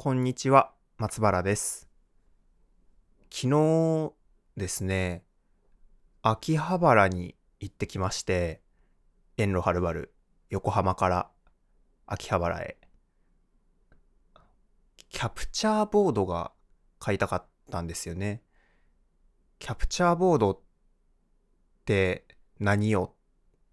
こんにちは、松原です。昨日ですね、秋葉原に行ってきまして、遠路はるばる横浜から秋葉原へ。キャプチャーボードが買いたかったんですよね。キャプチャーボードって何よ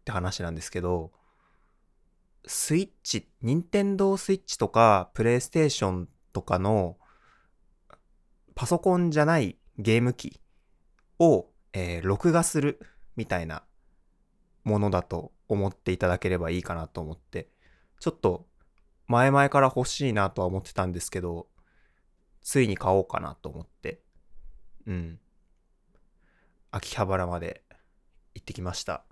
って話なんですけど、スイッチ、任天堂スイッチとか、プレイステーションとかの、パソコンじゃないゲーム機を、えー録画するみたいなものだと思っていただければいいかなと思って、ちょっと前々から欲しいなとは思ってたんですけど、ついに買おうかなと思って、うん。秋葉原まで行ってきました。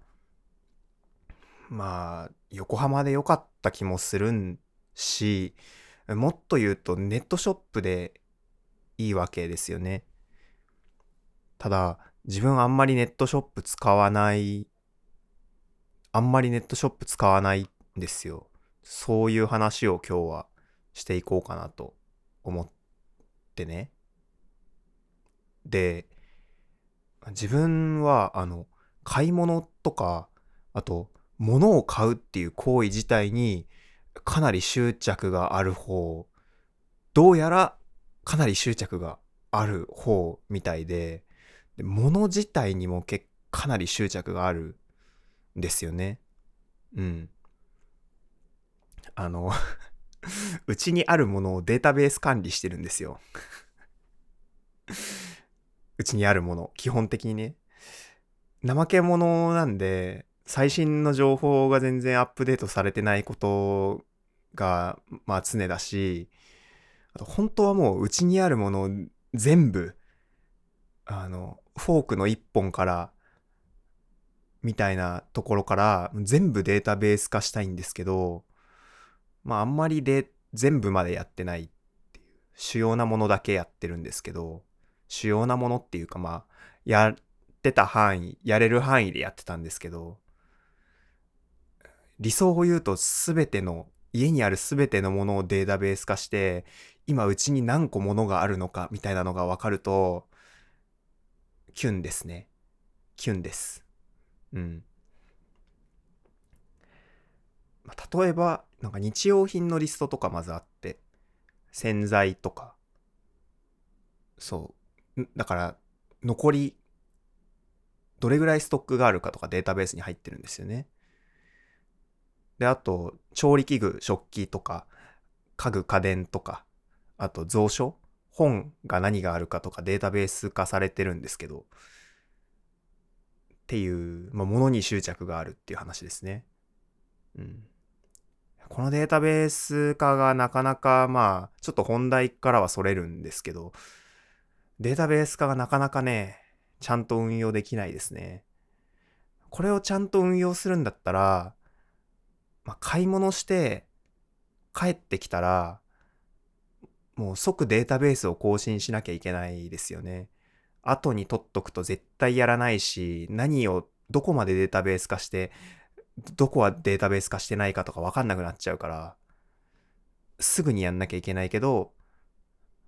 まあ、横浜で良かった気もするんし、もっと言うとネットショップでいいわけですよね。ただ、自分あんまりネットショップ使わない、あんまりネットショップ使わないんですよ。そういう話を今日はしていこうかなと思ってね。で、自分は、あの、買い物とか、あと、物を買うっていう行為自体にかなり執着がある方、どうやらかなり執着がある方みたいで、で物自体にもけかなり執着があるんですよね。うん。あの、うちにあるものをデータベース管理してるんですよ。うちにあるもの、基本的にね。怠け者なんで、最新の情報が全然アップデートされてないことが、まあ常だし、あと本当はもううちにあるもの全部、あの、フォークの一本から、みたいなところから全部データベース化したいんですけど、まああんまりで全部までやってないっていう、主要なものだけやってるんですけど、主要なものっていうかまあ、やってた範囲、やれる範囲でやってたんですけど、理想を言うと全ての、家にある全てのものをデータベース化して、今うちに何個ものがあるのかみたいなのが分かると、キュンですね。キュンです。うん。まあ例えば、なんか日用品のリストとかまずあって、洗剤とか、そう。だから、残り、どれぐらいストックがあるかとかデータベースに入ってるんですよね。で、あと、調理器具、食器とか、家具、家電とか、あと蔵書？本が何があるかとかデータベース化されてるんですけど、っていう、まあ、ものに執着があるっていう話ですね。うん。このデータベース化がなかなか、まあ、ちょっと本題からはそれるんですけど、データベース化がなかなかね、ちゃんと運用できないですね。これをちゃんと運用するんだったら、まあ、買い物して帰ってきたら、もう即データベースを更新しなきゃいけないですよね。後に取っとくと絶対やらないし、何を、どこまでデータベース化して、どこはデータベース化してないかとかわかんなくなっちゃうから、すぐにやんなきゃいけないけど、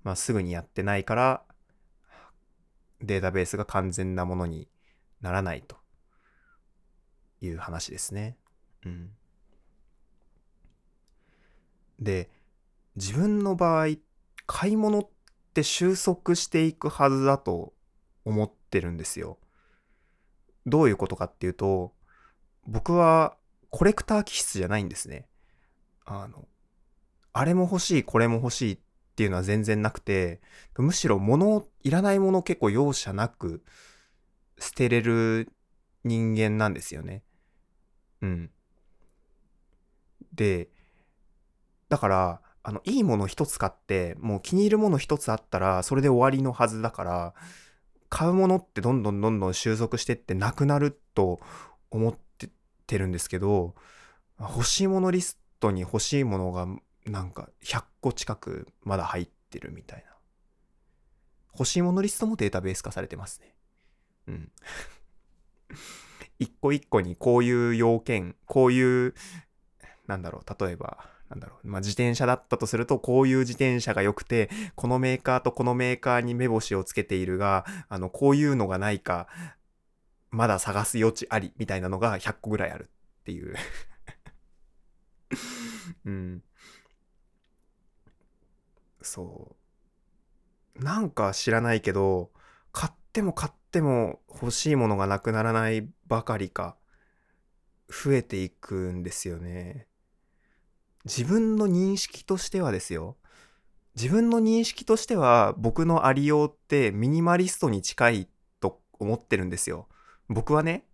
まあすぐにやってないから、データベースが完全なものにならないという話ですね。うん。で、自分の場合、買い物って収束していくはずだと思ってるんですよ。どういうことかっていうと、僕はコレクター気質じゃないんですね。あの、あれも欲しい、これも欲しいっていうのは全然なくて、むしろ物、いらないもの結構容赦なく捨てれる人間なんですよね。うん。で、だから、あの、いいもの一つ買って、もう気に入るもの一つあったら、それで終わりのはずだから、買うものってどんどんどんどん収束してってなくなると思っててるんですけど、欲しいものリストに欲しいものがなんか100個近くまだ入ってるみたいな。欲しいものリストもデータベース化されてますね。うん。一個一個にこういう要件、こういう、なんだろう、例えば、なんだろう、まあ、自転車だったとすると、こういう自転車が良くて、このメーカーとこのメーカーに目星をつけているが、あの、こういうのがないか、まだ探す余地あり、みたいなのが100個ぐらいあるっていう うん。そう。なんか知らないけど、買っても買っても欲しいものがなくならないばかりか、増えていくんですよね。自分の認識としてはですよ。自分の認識としては僕のありようってミニマリストに近いと思ってるんですよ。僕はね、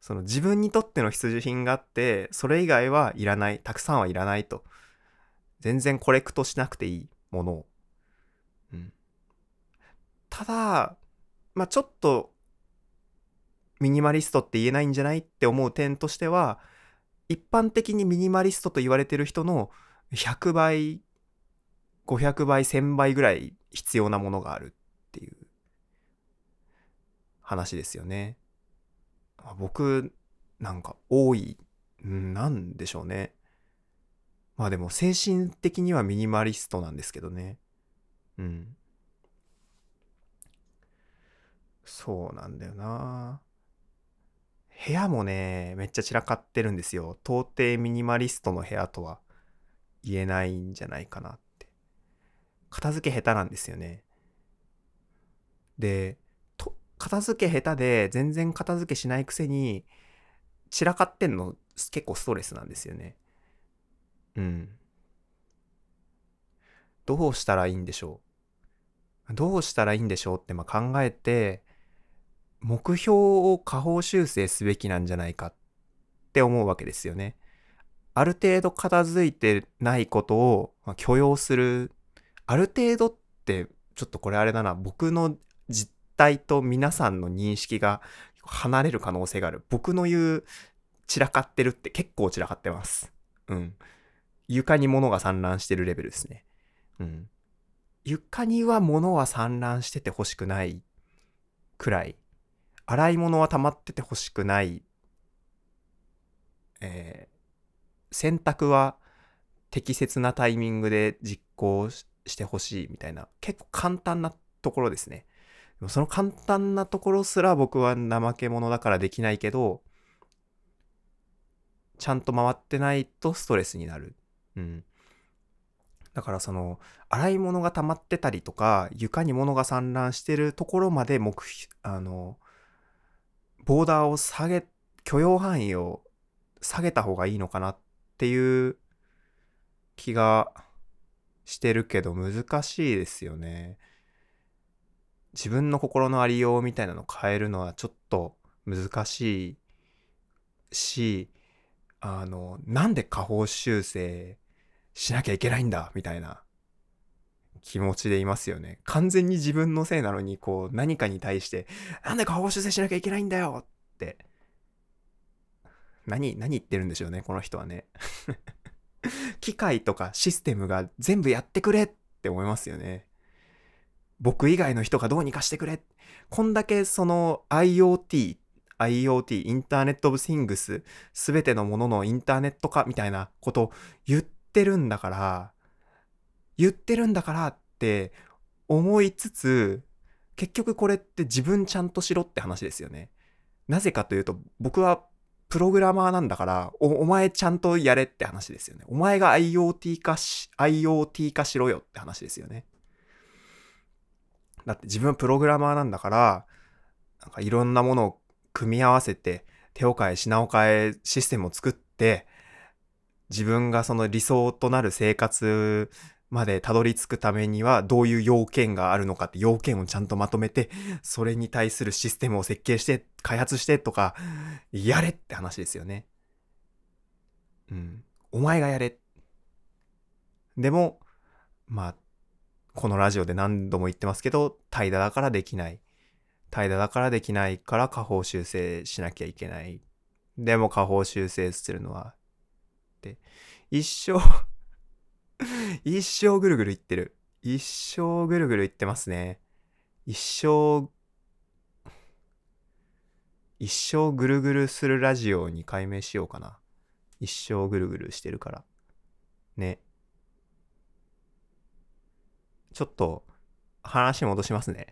その自分にとっての必需品があって、それ以外はいらない、たくさんはいらないと。全然コレクトしなくていいものを。うん。ただ、まあちょっとミニマリストって言えないんじゃないって思う点としては、一般的にミニマリストと言われてる人の100倍、500倍、1000倍ぐらい必要なものがあるっていう話ですよね。僕、なんか多い、なんでしょうね。まあでも精神的にはミニマリストなんですけどね。うん。そうなんだよな。部屋もね、めっちゃ散らかってるんですよ。到底ミニマリストの部屋とは言えないんじゃないかなって。片付け下手なんですよね。で、片付け下手で全然片付けしないくせに散らかってんの結構ストレスなんですよね。うん。どうしたらいいんでしょうどうしたらいいんでしょうってま考えて目標を下方修正すべきなんじゃないかって思うわけですよね。ある程度片付いてないことを許容する。ある程度ってちょっとこれあれだな。僕の実態と皆さんの認識が離れる可能性がある。僕の言う散らかってるって結構散らかってます。うん。床に物が散乱してるレベルですね。うん。床には物は散乱してて欲しくないくらい洗い物は溜まってて欲しくない、えー、洗濯は適切なタイミングで実行してほしいみたいな、結構簡単なところですね。でもその簡単なところすら僕は怠け者だからできないけど、ちゃんと回ってないとストレスになる。うん。だからその、洗い物が溜まってたりとか、床に物が散乱してるところまで目、あの、ボーダーを下げ、許容範囲を下げた方がいいのかなっていう気がしてるけど難しいですよね。自分の心のありようみたいなのを変えるのはちょっと難しいし、あの、なんで下方修正しなきゃいけないんだみたいな気持ちでいますよね。完全に自分のせいなのに、こう、何かに対して、なんで下方修正しなきゃいけないんだよって。何、何言ってるんでしょうね、この人はね。機械とかシステムが全部やってくれって思いますよね。僕以外の人がどうにかしてくれ。こんだけその IoT、IoT、インターネットオブシングス、すべてのもののインターネット化みたいなこと言ってるんだから、言ってるんだからって思いつつ、結局これって自分ちゃんとしろって話ですよね。なぜかというと、僕はプログラマーなんだからお、お前ちゃんとやれって話ですよね。お前が IoT 化し、IoT 化しろよって話ですよね。だって自分はプログラマーなんだから、なんかいろんなものを組み合わせて、手を変え品を変えシステムを作って、自分がその理想となる生活までたどり着くためにはどういう要件があるのかって要件をちゃんとまとめて、それに対するシステムを設計して、開発してとか、やれって話ですよね。うん。お前がやれ。でも、まあ、このラジオで何度も言ってますけど、怠惰だからできない。怠惰だからできないから下方修正しなきゃいけない。でも下方修正するのは、って一生一生ぐるぐる言ってる。一生ぐるぐる言ってますね。一生、一生ぐるぐるするラジオに改名しようかな。一生ぐるぐるしてるから。ね。ちょっと、話戻しますね。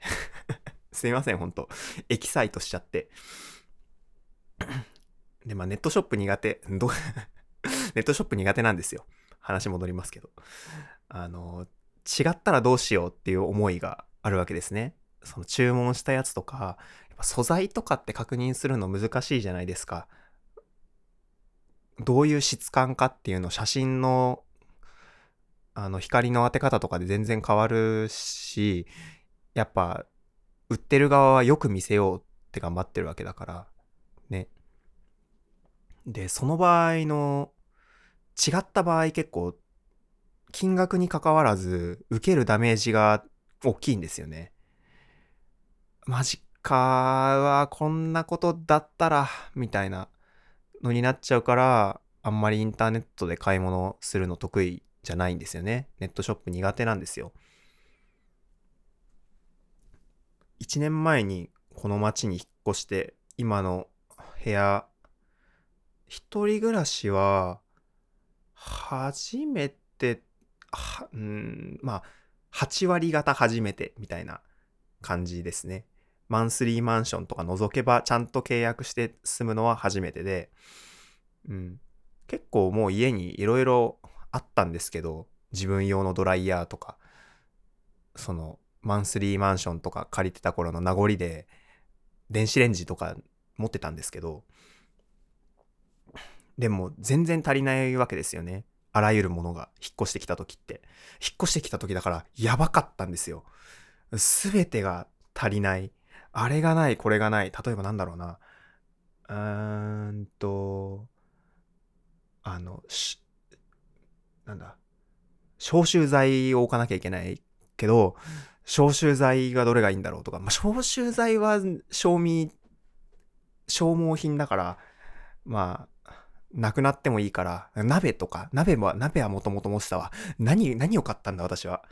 すいません、ほんと。エキサイトしちゃって。で、まあ、ネットショップ苦手、ど、ネットショップ苦手なんですよ。話戻りますけど。あの、違ったらどうしようっていう思いがあるわけですね。その注文したやつとか、やっぱ素材とかって確認するの難しいじゃないですか。どういう質感かっていうの写真のあの光の当て方とかで全然変わるし、やっぱ売ってる側はよく見せようって頑張ってるわけだから、ね。で、その場合の違った場合結構金額に関わらず受けるダメージが大きいんですよね。マジかはこんなことだったらみたいなのになっちゃうからあんまりインターネットで買い物するの得意じゃないんですよね。ネットショップ苦手なんですよ。1年前にこの町に引っ越して今の部屋一人暮らしは初めてはうんまあ8割方初めてみたいな感じですね。マンスリーマンションとか除けばちゃんと契約して住むのは初めてで、うん、結構もう家にいろいろあったんですけど自分用のドライヤーとかそのマンスリーマンションとか借りてた頃の名残で電子レンジとか持ってたんですけどでも全然足りないわけですよね。あらゆるものが引っ越してきた時って。引っ越してきた時だからやばかったんですよ。全てが足りない。あれがないこれがない。例えばなんだろうな。うーんとあのしなんだ。消臭剤を置かなきゃいけないけど消臭剤がどれがいいんだろうとか、まあ、消臭剤は賞味、消耗品だから、まあ、なくなってもいいから、鍋とか、鍋は、鍋はもともと持ってたわ。何、何を買ったんだ、私は。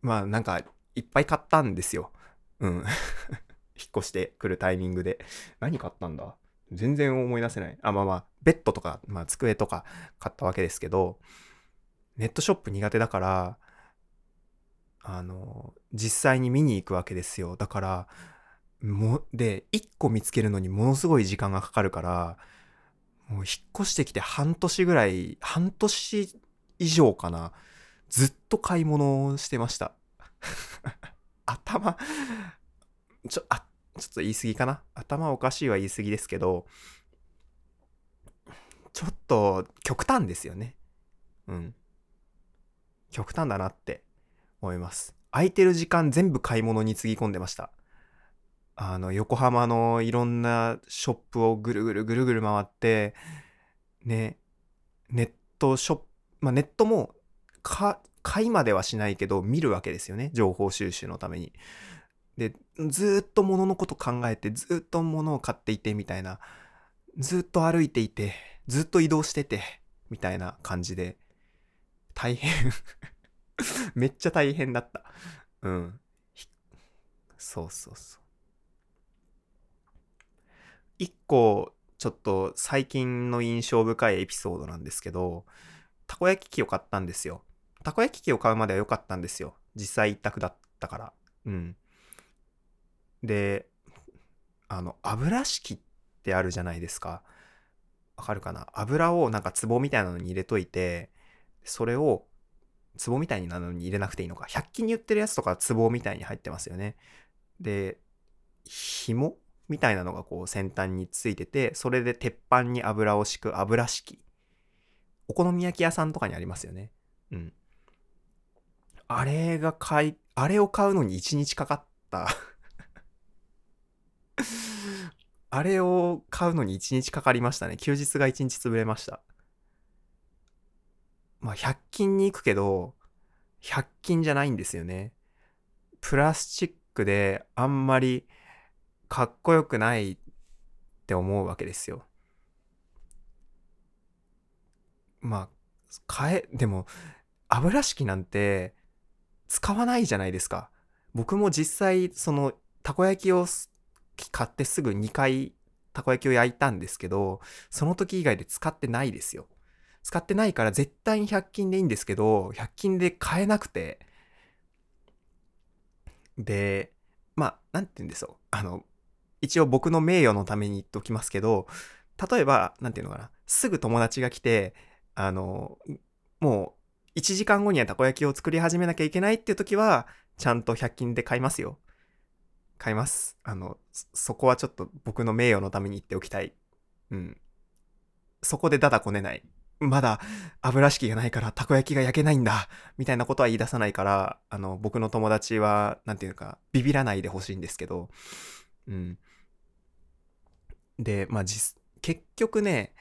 まあ、なんか、いっぱい買ったんですよ。うん。引っ越してくるタイミングで。何買ったんだ？全然思い出せない。あ、まあまあ、ベッドとか、まあ、机とか買ったわけですけど、ネットショップ苦手だから、あの、実際に見に行くわけですよ。だから、も、で、1個見つけるのにものすごい時間がかかるから、もう引っ越してきて半年ぐらい、半年以上かな。ずっと買い物をしてました。頭、ちょ、あ、ちょっと言い過ぎかな。頭おかしいは言い過ぎですけど、ちょっと極端ですよね。うん。極端だなって思います。空いてる時間全部買い物につぎ込んでました。あの、横浜のいろんなショップをぐるぐるぐるぐる回って、ね、ネットショップ、まあネットも買いまではしないけど見るわけですよね。情報収集のために。で、ずっと物のこと考えて、ずっと物を買っていてみたいな、ずっと歩いていて、ずっと移動してて、みたいな感じで、大変 めっちゃ大変だった。うん。そうそうそう。一個、ちょっと最近の印象深いエピソードなんですけど、たこ焼き器を買ったんですよ。たこ焼き器を買うまでは良かったんですよ。実際一択だったから。うん。で、あの、油敷ってあるじゃないですか。わかるかな？油をなんか壺みたいなのに入れといて、それを壺みたいなのに入れなくていいのか。100均に売ってるやつとか壺みたいに入ってますよね。で、紐みたいなのがこう先端についてて、それで鉄板に油を敷く油敷。お好み焼き屋さんとかにありますよね。うん。あれが買い、あれを買うのに1日かかった あれを買うのに1日かかりましたね。休日が1日潰れました。まあ、100均に行くけど、100均じゃないんですよね。プラスチックであんまりかっこよくないって思うわけですよ。まあ、買え、でも、油敷なんて使わないじゃないですか。僕も実際、その、たこ焼きを買ってすぐ2回たこ焼きを焼いたんですけど、その時以外で使ってないですよ。使ってないから絶対に100均でいいんですけど、100均で買えなくて。で、まあ、なんて言うんでしょう。あの、一応僕の名誉のために言っておきますけど、例えば、なんていうのかな。すぐ友達が来て、あの、もう、1時間後にはたこ焼きを作り始めなきゃいけないっていう時は、ちゃんと100均で買いますよ。買います。あの、そこはちょっと僕の名誉のために言っておきたい。うん。そこでダダこねない。まだ油敷がないからたこ焼きが焼けないんだみたいなことは言い出さないから、あの、僕の友達は、なんていうか、ビビらないでほしいんですけど、うん。で、まあ、結局ね、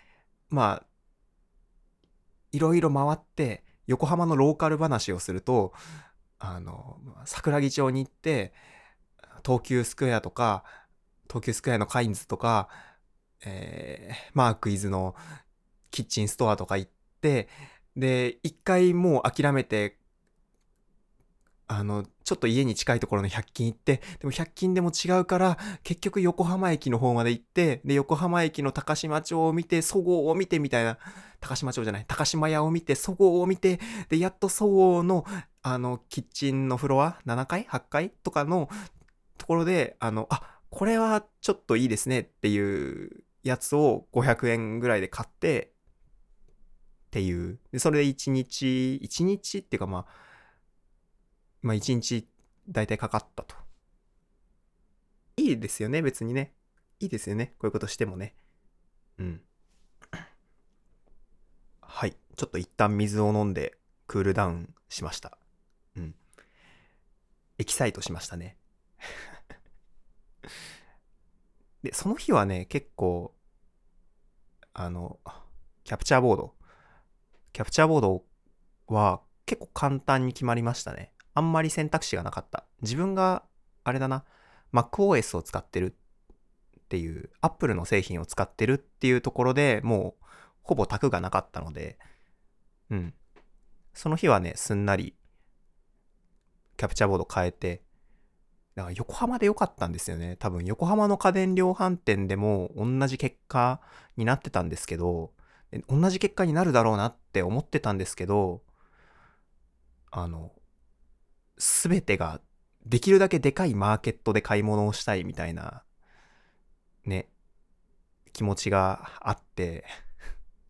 まあ、いろいろ回って、横浜のローカル話をすると、あの、桜木町に行って、東急スクエアとか、東急スクエアのカインズとか、えー、マークイズのキッチンストアとか行って、で、一回もう諦めて、あの、ちょっと家に近いところの100均行って、でも100均でも違うから、結局横浜駅の方まで行って、で、横浜駅の高島町を見て、そごうを見てみたいな、高島町じゃない、高島屋を見て、そごうを見て、で、やっとそごうの、あの、キッチンのフロア、7階 ?8 階とかのところで、あの、あ、これはちょっといいですねっていうやつを500円ぐらいで買って、っていう。で、それで1日、1日っていうかまあ、まあ1日大体かかったと。いいですよね、別にね。いいですよね、こういうことしてもね。うん。はい。ちょっと一旦水を飲んでクールダウンしました。うん。エキサイトしましたね。で、その日はね、結構、あの、キャプチャーボード。キャプチャーボードは結構簡単に決まりましたね。あんまり選択肢がなかった。自分が、あれだな、MacOS を使ってるっていう、Apple の製品を使ってるっていうところでもう、ほぼタクがなかったので、うん。その日はね、すんなり、キャプチャーボード変えて、だから横浜で良かったんですよね。多分横浜の家電量販店でも同じ結果になってたんですけど、同じ結果になるだろうなって思ってたんですけど、あの、すべてができるだけでかいマーケットで買い物をしたいみたいな、ね、気持ちがあって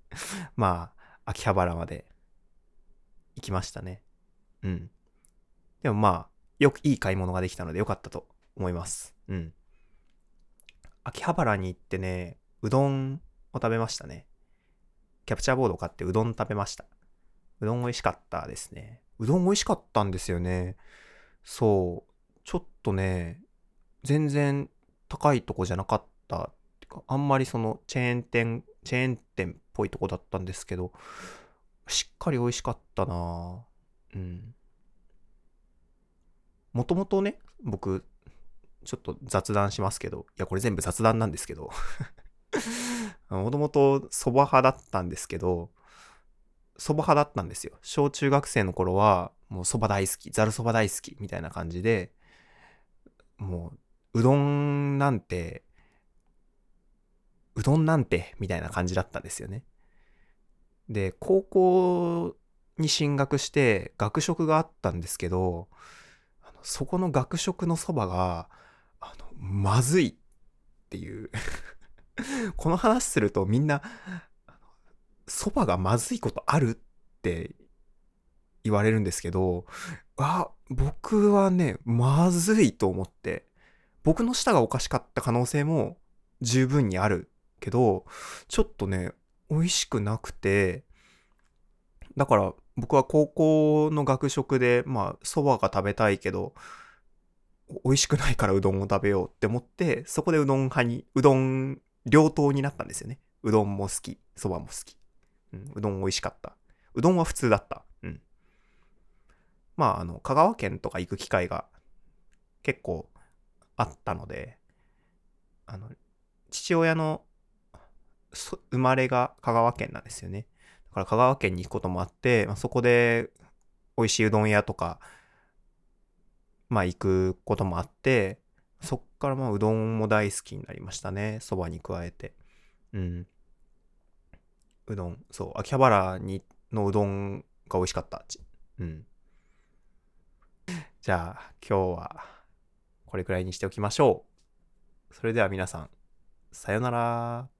まあ、秋葉原まで行きましたね。うん。でもまあ、よくいい買い物ができたのでよかったと思います。うん。秋葉原に行ってね、うどんを食べましたね。キャプチャーボードを買ってうどん食べました。うどん美味しかったですね。うどん美味しかったんですよね。そう。ちょっとね、全然高いとこじゃなかったってか、あんまりそのチェーン店、チェーン店っぽいとこだったんですけど、しっかり美味しかったなうん。もともとね、僕、ちょっと雑談しますけど、いや、これ全部雑談なんですけど もともと蕎麦派だったんですけど、蕎麦派だったんですよ。小中学生の頃は、もう蕎麦大好き、ざる蕎麦大好き、みたいな感じで、もう、うどんなんて、うどんなんて、みたいな感じだったんですよね。で、高校に進学して、学食があったんですけど、あのそこの学食のそばが、あの、まずいっていう この話するとみんな、そばがまずいことあるって言われるんですけど、あ、僕はね、まずいと思って、僕の舌がおかしかった可能性も十分にあるけど、ちょっとね、美味しくなくて、だから僕は高校の学食で、まあ、蕎麦が食べたいけど、美味しくないからうどんを食べようって思って、そこでうどん派に、うどん両党になったんですよね。うどんも好き、蕎麦も好き。うん、うどん美味しかった。うどんは普通だった。うん。まあ、あの、香川県とか行く機会が結構あったので、あの、父親の生まれが香川県なんですよね。だから香川県に行くこともあって、まあ、そこで美味しいうどん屋とか、まあ行くこともあって、そっからまあうどんも大好きになりましたね。そばに加えて。うん。うどん。そう、秋葉原にのうどんが美味しかった。うん。じゃあ、今日はこれくらいにしておきましょう。それでは皆さん、さよなら。